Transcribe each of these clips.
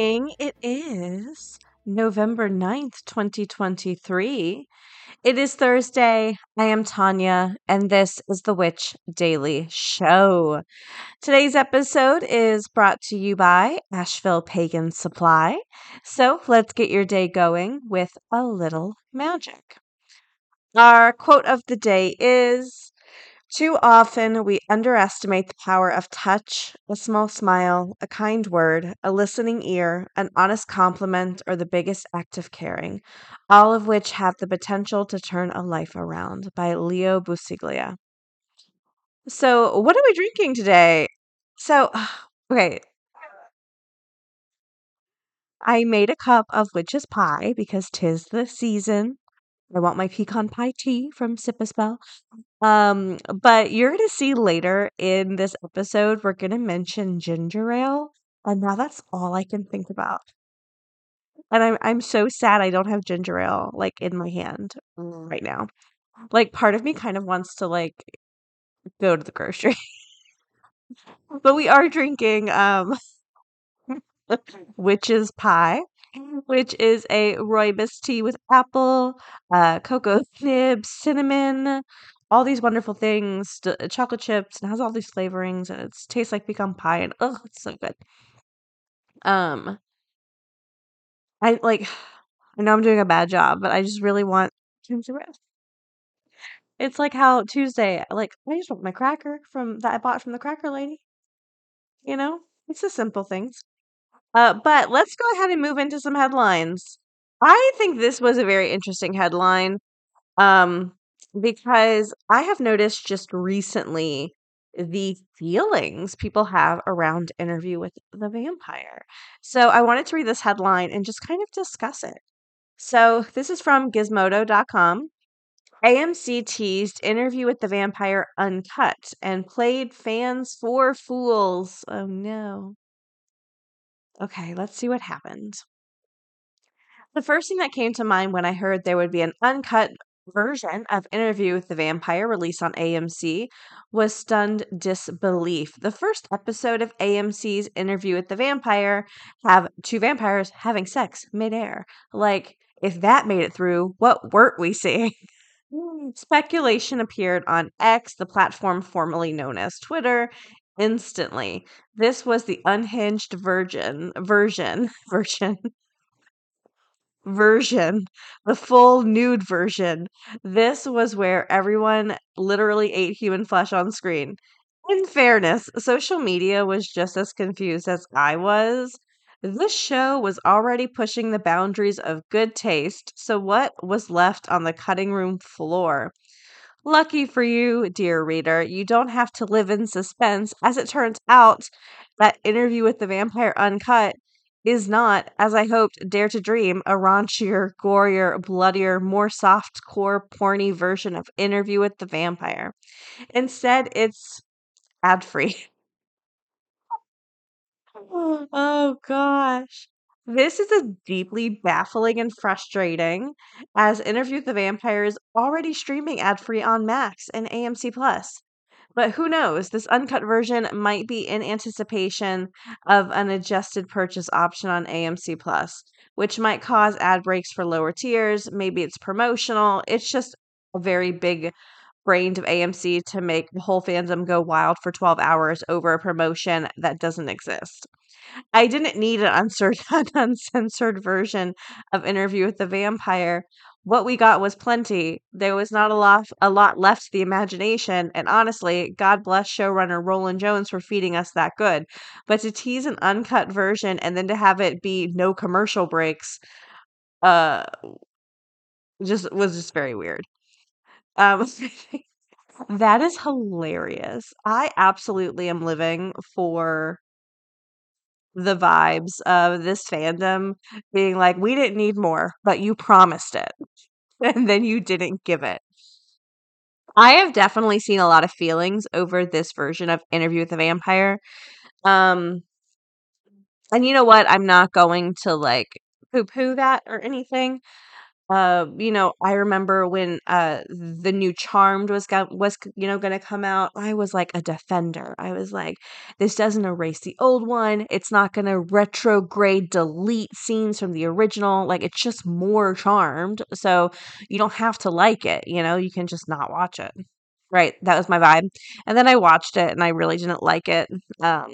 It is November 9th, 2023. It is Thursday. I am Tonya, and this is the Witch Daily Show. Today's episode is brought to you by Asheville Pagan Supply. So let's get your day going with a little magic. Our quote of the day is too often we underestimate the power of touch, a small smile, a kind word, a listening ear, an honest compliment, or the biggest act of caring, all of which have the potential to turn a life around. By Leo Buscaglia. So, what are we drinking today? So, okay. I made a cup of witch's pie because tis the season. I want my pecan pie tea from Sip a Spell. Um, but you're gonna see later in this episode, we're gonna mention ginger ale, and now that's all I can think about. And I'm I'm so sad I don't have ginger ale like in my hand right now. Like part of me kind of wants to like go to the grocery. but we are drinking um witch's pie which is a rooibos tea with apple, uh, cocoa nibs, cinnamon, all these wonderful things, d- chocolate chips, and has all these flavorings, and it tastes like pecan pie, and oh, it's so good. Um, I like. I know I'm doing a bad job, but I just really want ginger ale. It's like how Tuesday, like I just want my cracker from that I bought from the cracker lady. You know, it's the simple things. Uh, but let's go ahead and move into some headlines. I think this was a very interesting headline um, because I have noticed just recently the feelings people have around Interview with the Vampire. So I wanted to read this headline and just kind of discuss it. So this is from gizmodo.com. AMC teased Interview with the Vampire uncut and played fans for fools. Oh no. Okay, let's see what happened. The first thing that came to mind when I heard there would be an uncut version of Interview with the Vampire released on AMC was stunned disbelief. The first episode of AMC's Interview with the Vampire have two vampires having sex midair. Like, if that made it through, what weren't we seeing? Speculation appeared on X, the platform formerly known as Twitter, instantly. This was the unhinged virgin version version version, the full nude version. This was where everyone literally ate human flesh on screen. In fairness, social media was just as confused as I was. This show was already pushing the boundaries of good taste, so what was left on the cutting room floor? Lucky for you, dear reader, you don't have to live in suspense. As it turns out, that interview with the vampire uncut is not, as I hoped, Dare to Dream, a raunchier, gorier, bloodier, more soft core porny version of Interview with the Vampire. Instead, it's ad free. oh gosh. This is a deeply baffling and frustrating as Interview with the Vampire is already streaming ad free on Max and AMC Plus. But who knows? This uncut version might be in anticipation of an adjusted purchase option on AMC Plus, which might cause ad breaks for lower tiers. Maybe it's promotional. It's just a very big brained of AMC to make the whole fandom go wild for 12 hours over a promotion that doesn't exist. I didn't need an uncensored version of Interview with the Vampire. What we got was plenty. There was not a lot, a lot left to the imagination, and honestly, God bless showrunner Rolin Jones for feeding us that good. But to tease an uncut version and then to have it be no commercial breaks, uh, just was just very weird. Um, that is hilarious. I absolutely am living for the vibes of this fandom being like, we didn't need more, but you promised it. And then you didn't give it. I have definitely seen a lot of feelings over this version of Interview with the Vampire. Um, and you know what? I'm not going to like poo poo that or anything. Uh, you know, I remember when uh the new Charmed was go- was you know going to come out. I was like a defender. I was like, this doesn't erase the old one. It's not going to retrograde, delete scenes from the original. Like it's just more Charmed. So you don't have to like it. You know, you can just not watch it. Right, that was my vibe. And then I watched it, and I really didn't like it. Um,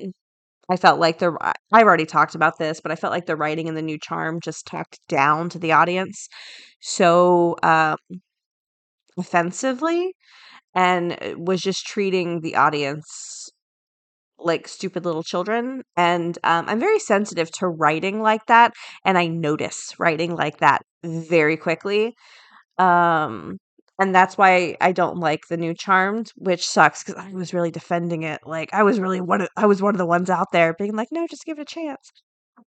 I felt like the I've already talked about this, but I felt like the writing in the new charm just talked down to the audience so um, offensively and uh, was just treating the audience like stupid little children and um, i'm very sensitive to writing like that and i notice writing like that very quickly um and that's why I don't like the new Charmed, which sucks because I was really defending it. Like I was really one of I was one of the ones out there being like, no, just give it a chance.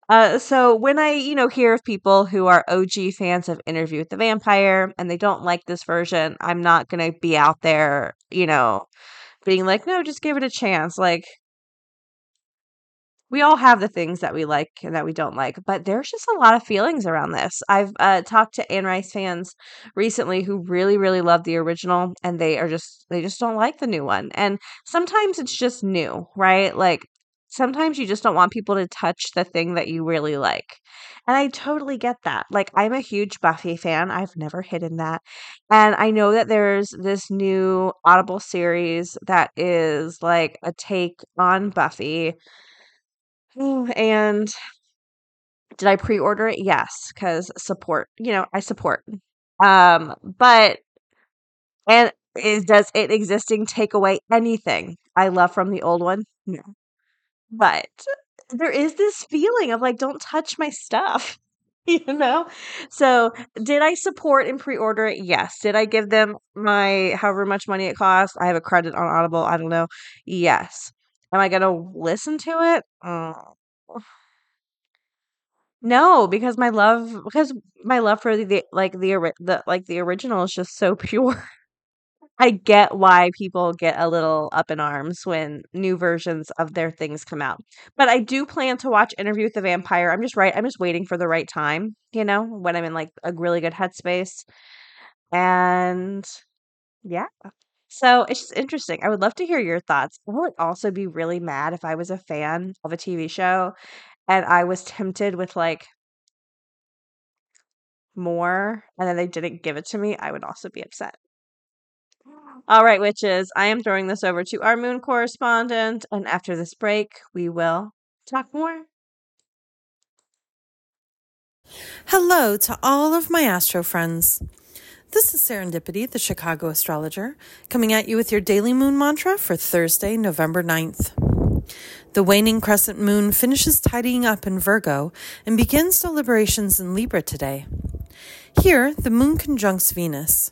Uh, so when I, you know, hear of people who are OG fans of Interview with the Vampire and they don't like this version, I'm not gonna be out there, you know, being like, no, just give it a chance. Like we all have the things that we like and that we don't like, but there's just a lot of feelings around this. I've uh, talked to Anne Rice fans recently who really, really love the original, and they are just they just don't like the new one. And sometimes it's just new, right? Like sometimes you just don't want people to touch the thing that you really like. And I totally get that. Like, I'm a huge Buffy fan. I've never hidden that. And I know that there's this new Audible series that is like a take on Buffy and did I pre-order it? Yes, because support. You know, I support. Um, but and is does it existing take away anything I love from the old one? No. But there is this feeling of like, don't touch my stuff. You know? So did I support and pre-order it? Yes. Did I give them my however much money it cost? I have a credit on Audible. I don't know. Yes. Am I gonna listen to it? Oh. No, because my love because my love for the like the the like the original is just so pure. I get why people get a little up in arms when new versions of their things come out. But I do plan to watch Interview with the Vampire. I'm just right I'm just waiting for the right time, you know, when I'm in like a really good headspace. And yeah. So it's just interesting. I would love to hear your thoughts. I would also be really mad if I was a fan of a TV show and I was tempted with like more and then they didn't give it to me. I would also be upset. All right, witches, I am throwing this over to our moon correspondent. And after this break, we will talk more. Hello to all of my astro friends. This is Serendipity, the Chicago astrologer, coming at you with your daily moon mantra for Thursday, November 9th. The waning crescent moon finishes tidying up in Virgo and begins deliberations in Libra today. Here, the moon conjuncts Venus.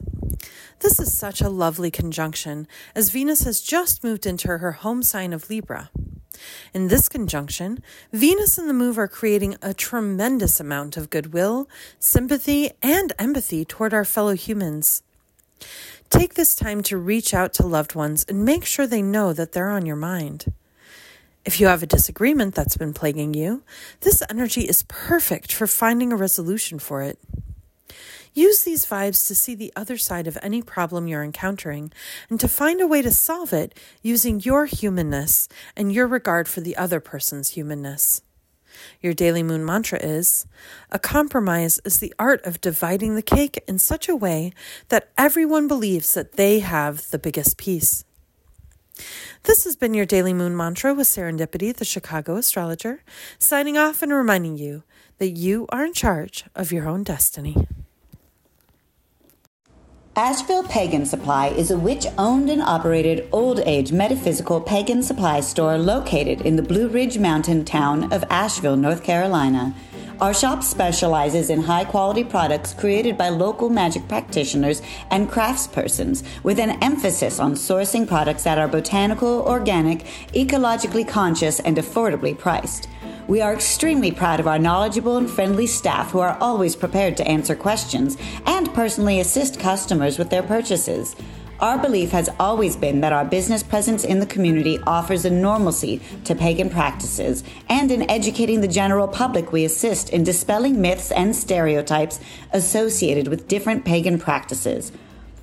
This is such a lovely conjunction, as Venus has just moved into her home sign of Libra. In this conjunction, Venus and the move are creating a tremendous amount of goodwill, sympathy, and empathy toward our fellow humans. Take this time to reach out to loved ones and make sure they know that they're on your mind. If you have a disagreement that's been plaguing you, this energy is perfect for finding a resolution for it. Use these vibes to see the other side of any problem you're encountering and to find a way to solve it using your humanness and your regard for the other person's humanness. Your daily moon mantra is A compromise is the art of dividing the cake in such a way that everyone believes that they have the biggest piece. This has been your daily moon mantra with Serendipity, the Chicago astrologer, signing off and reminding you that you are in charge of your own destiny. Asheville Pagan Supply is a witch owned and operated old age metaphysical pagan supply store located in the Blue Ridge Mountain town of Asheville, North Carolina. Our shop specializes in high quality products created by local magic practitioners and craftspersons with an emphasis on sourcing products that are botanical, organic, ecologically conscious, and affordably priced. We are extremely proud of our knowledgeable and friendly staff who are always prepared to answer questions and personally assist customers with their purchases. Our belief has always been that our business presence in the community offers a normalcy to pagan practices, and in educating the general public, we assist in dispelling myths and stereotypes associated with different pagan practices.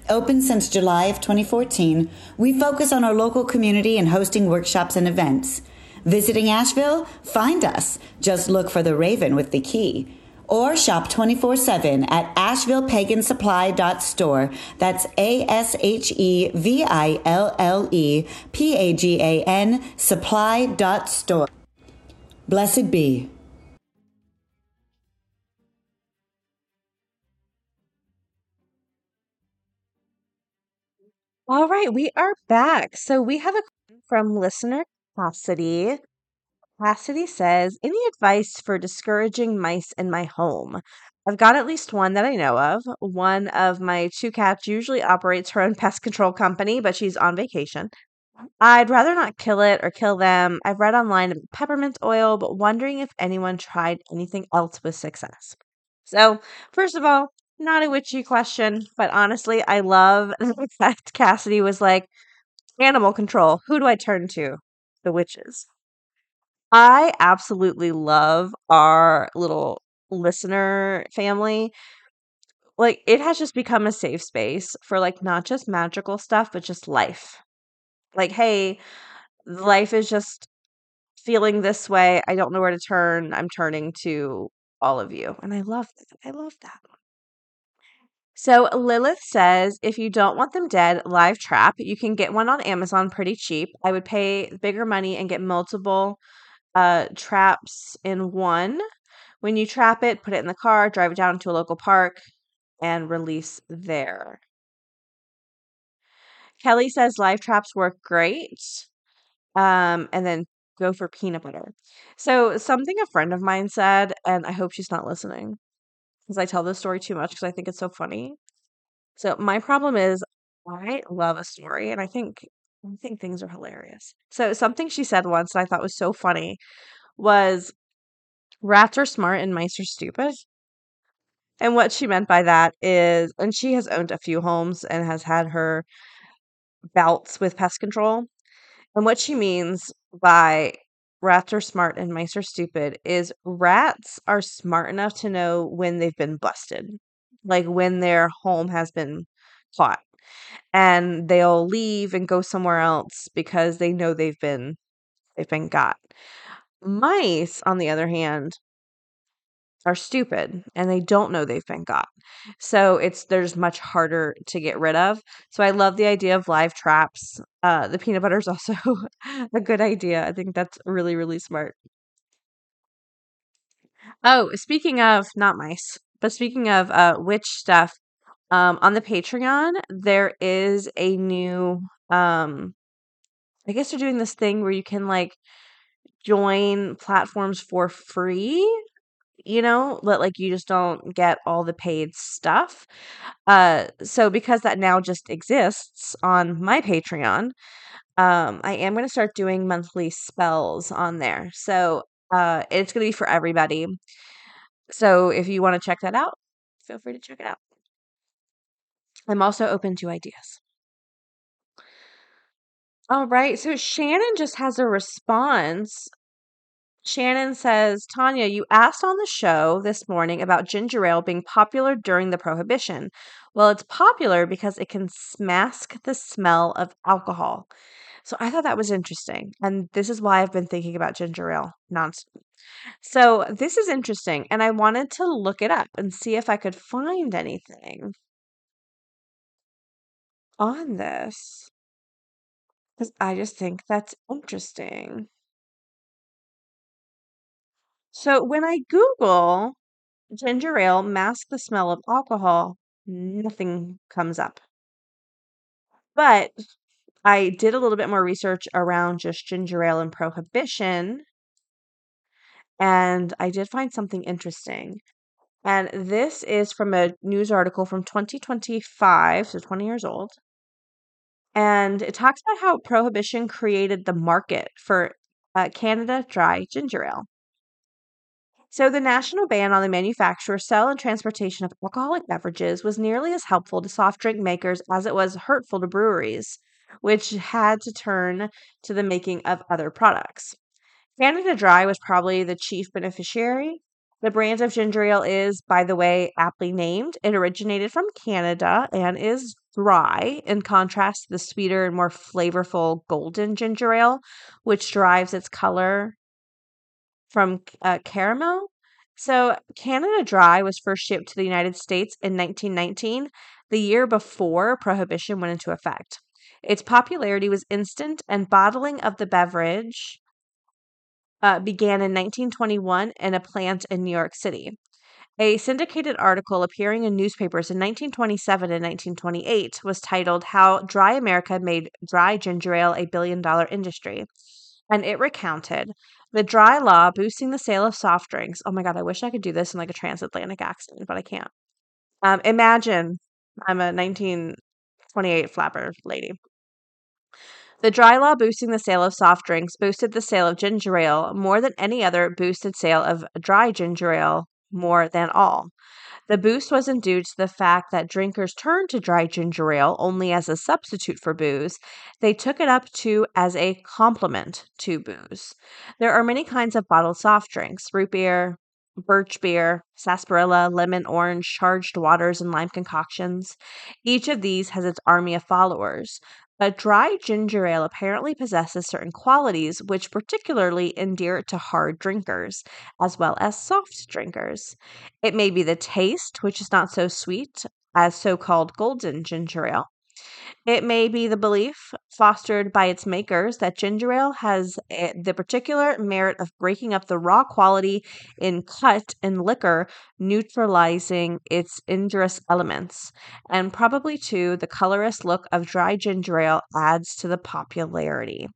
Open since July of 2014, we focus on our local community and hosting workshops and events. Visiting Asheville? Find us. Just look for the Raven with the key. Or shop 24 7 at AshevillePaganSupply.store. That's A S H E V I L L E P A G A N supply.store. Blessed be. All right, we are back. So we have a question from listener Cassidy. Cassidy says, Any advice for discouraging mice in my home? I've got at least one that I know of. One of my two cats usually operates her own pest control company, but she's on vacation. I'd rather not kill it or kill them. I've read online about peppermint oil, but wondering if anyone tried anything else with success. So, first of all, not a witchy question, but honestly, I love the fact Cassidy was like, animal control. Who do I turn to? The witches. I absolutely love our little listener family. Like, it has just become a safe space for like not just magical stuff, but just life. Like, hey, life is just feeling this way. I don't know where to turn. I'm turning to all of you. And I love that. I love that. So Lilith says if you don't want them dead, live trap. You can get one on Amazon pretty cheap. I would pay bigger money and get multiple uh, traps in one. When you trap it, put it in the car, drive it down to a local park, and release there. Kelly says live traps work great. Um, and then go for peanut butter. So, something a friend of mine said, and I hope she's not listening because I tell this story too much because I think it's so funny. So, my problem is I love a story and I think I think things are hilarious. So, something she said once that I thought was so funny was rats are smart and mice are stupid. And what she meant by that is, and she has owned a few homes and has had her bouts with pest control. And what she means by rats are smart and mice are stupid is rats are smart enough to know when they've been busted, like when their home has been caught. And they'll leave and go somewhere else because they know they've been they've been got. Mice, on the other hand, are stupid and they don't know they've been got. So it's there's much harder to get rid of. So I love the idea of live traps. Uh, the peanut butter is also a good idea. I think that's really really smart. Oh, speaking of not mice, but speaking of uh, witch stuff, um, on the Patreon there is a new. Um, I guess they're doing this thing where you can like join platforms for free you know that like you just don't get all the paid stuff uh so because that now just exists on my patreon um i am going to start doing monthly spells on there so uh it's going to be for everybody so if you want to check that out feel free to check it out. I'm also open to ideas. All right so shannon just has a response Shannon says, Tonya, you asked on the show this morning about ginger ale being popular during the prohibition. Well, it's popular because it can mask the smell of alcohol. So I thought that was interesting. And this is why I've been thinking about ginger ale nonstop. So this is interesting. And I wanted to look it up and see if I could find anything on this. Because I just think that's interesting. So when I Google ginger ale mask the smell of alcohol, nothing comes up. But I did a little bit more research around just ginger ale and prohibition, and I did find something interesting. And this is from a news article from 2025, so 20 years old. And it talks about how prohibition created the market for uh, Canada dry ginger ale. So, the national ban on the manufacture, sale, and transportation of alcoholic beverages was nearly as helpful to soft drink makers as it was hurtful to breweries, which had to turn to the making of other products. Canada Dry was probably the chief beneficiary. The brand of ginger ale is, by the way, aptly named. It originated from Canada and is dry, in contrast to the sweeter and more flavorful golden ginger ale, which derives its color from uh, caramel. So, Canada Dry was first shipped to the United States in 1919, the year before Prohibition went into effect. Its popularity was instant, and bottling of the beverage uh, began in 1921 in a plant in New York City. A syndicated article appearing in newspapers in 1927 and 1928 was titled How Dry America Made Dry Ginger Ale a Billion Dollar Industry. And it recounted the dry law boosting the sale of soft drinks. Oh my God, I wish I could do this in like a transatlantic accent, but I can't. Um, imagine I'm a 1928 flapper lady. The dry law boosting the sale of soft drinks boosted the sale of ginger ale more than any other boosted sale of dry ginger ale more than all. The boost wasn't due to the fact that drinkers turned to dry ginger ale only as a substitute for booze. They took it up to as a complement to booze. There are many kinds of bottled soft drinks root beer, birch beer, sarsaparilla, lemon, orange, charged waters, and lime concoctions. Each of these has its army of followers. But dry ginger ale apparently possesses certain qualities which particularly endear it to hard drinkers, as well as soft drinkers. It may be the taste, which is not so sweet as so called golden ginger ale. It may be the belief, fostered by its makers, that ginger ale has a, the particular merit of breaking up the raw quality in cut in liquor, neutralizing its injurious elements. And probably, too, the colorless look of dry ginger ale adds to the popularity.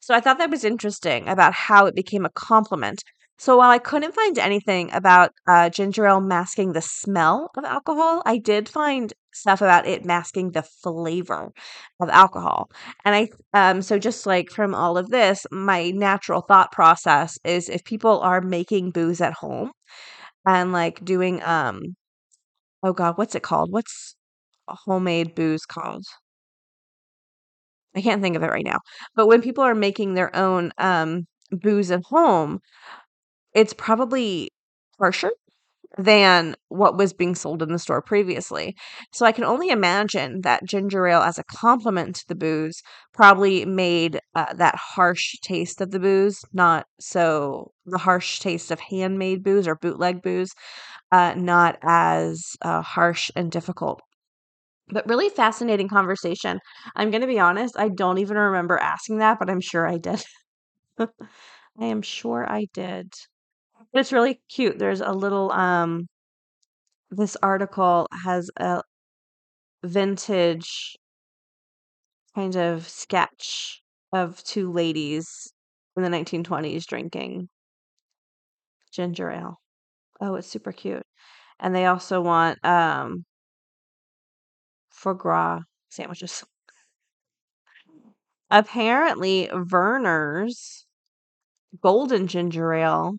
So I thought that was interesting about how it became a complement so while I couldn't find anything about uh, ginger ale masking the smell of alcohol, I did find stuff about it masking the flavor of alcohol. And I, um, so just like from all of this, my natural thought process is if people are making booze at home and like doing, um, oh God, what's it called? What's a homemade booze called? I can't think of it right now. But when people are making their own um, booze at home, it's probably harsher than what was being sold in the store previously. So I can only imagine that ginger ale as a complement to the booze probably made uh, that harsh taste of the booze not so the harsh taste of handmade booze or bootleg booze uh, not as uh, harsh and difficult. But really fascinating conversation. I'm going to be honest, I don't even remember asking that, but I'm sure I did. I am sure I did. It's really cute. There's a little um this article has a vintage kind of sketch of two ladies in the 1920s drinking ginger ale. Oh, it's super cute. And they also want um foie gras sandwiches. Apparently, Vernors golden ginger ale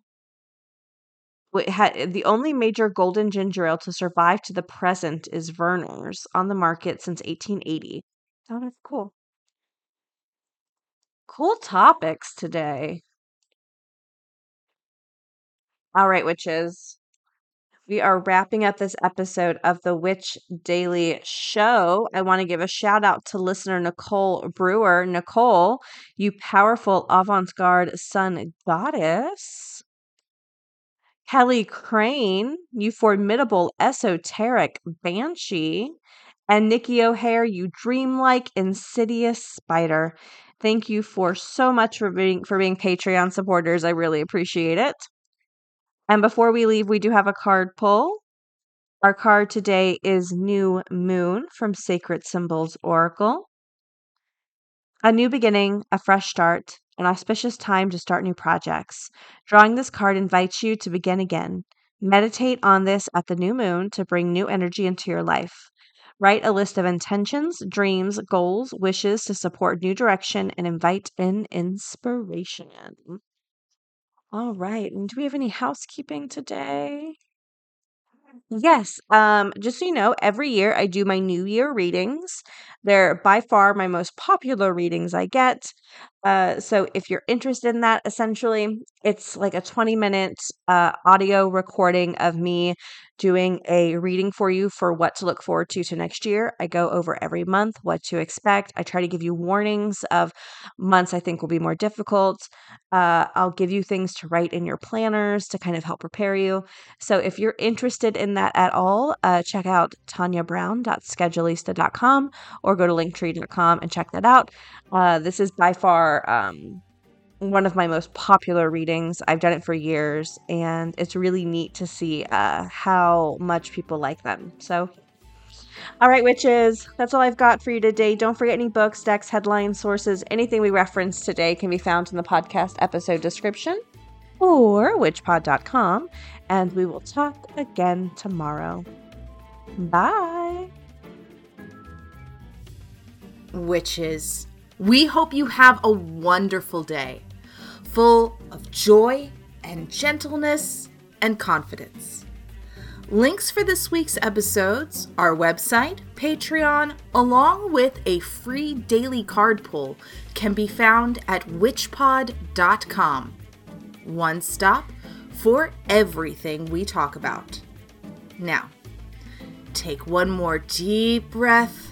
had the only major golden ginger ale to survive to the present is Vernors on the market since 1880. Oh, that's cool. Cool topics today. All right, witches. We are wrapping up this episode of the Witch Daily Show. I want to give a shout out to listener Nicole Brewer. Nicole, you powerful avant garde sun goddess. Kelly Crane, you formidable esoteric banshee, and Nikki O'Hare, you dreamlike insidious spider. Thank you for so much for being for being Patreon supporters. I really appreciate it. And before we leave, we do have a card pull. Our card today is New Moon from Sacred Symbols Oracle. A new beginning, a fresh start, an auspicious time to start new projects. Drawing this card invites you to begin again. Meditate on this at the new moon to bring new energy into your life. Write a list of intentions, dreams, goals, wishes to support new direction and invite in inspiration. All right. And do we have any housekeeping today? Yes. Um, just so you know, every year I do my New Year readings. They're by far my most popular readings I get. Uh, so if you're interested in that, essentially, it's like a 20 minute uh, audio recording of me doing a reading for you for what to look forward to to next year. I go over every month what to expect. I try to give you warnings of months I think will be more difficult. Uh, I'll give you things to write in your planners to kind of help prepare you. So if you're interested in that at all, uh, check out tanyabrown.schedulista.com or go to linktree.com and check that out. Uh, this is by far um, one of my most popular readings. I've done it for years, and it's really neat to see uh, how much people like them. So, all right, witches, that's all I've got for you today. Don't forget any books, decks, headlines, sources, anything we referenced today can be found in the podcast episode description or witchpod.com, and we will talk again tomorrow. Bye. Witches, we hope you have a wonderful day, full of joy and gentleness and confidence. Links for this week's episodes, our website, Patreon, along with a free daily card pull can be found at witchpod.com. One stop for everything we talk about. Now, take one more deep breath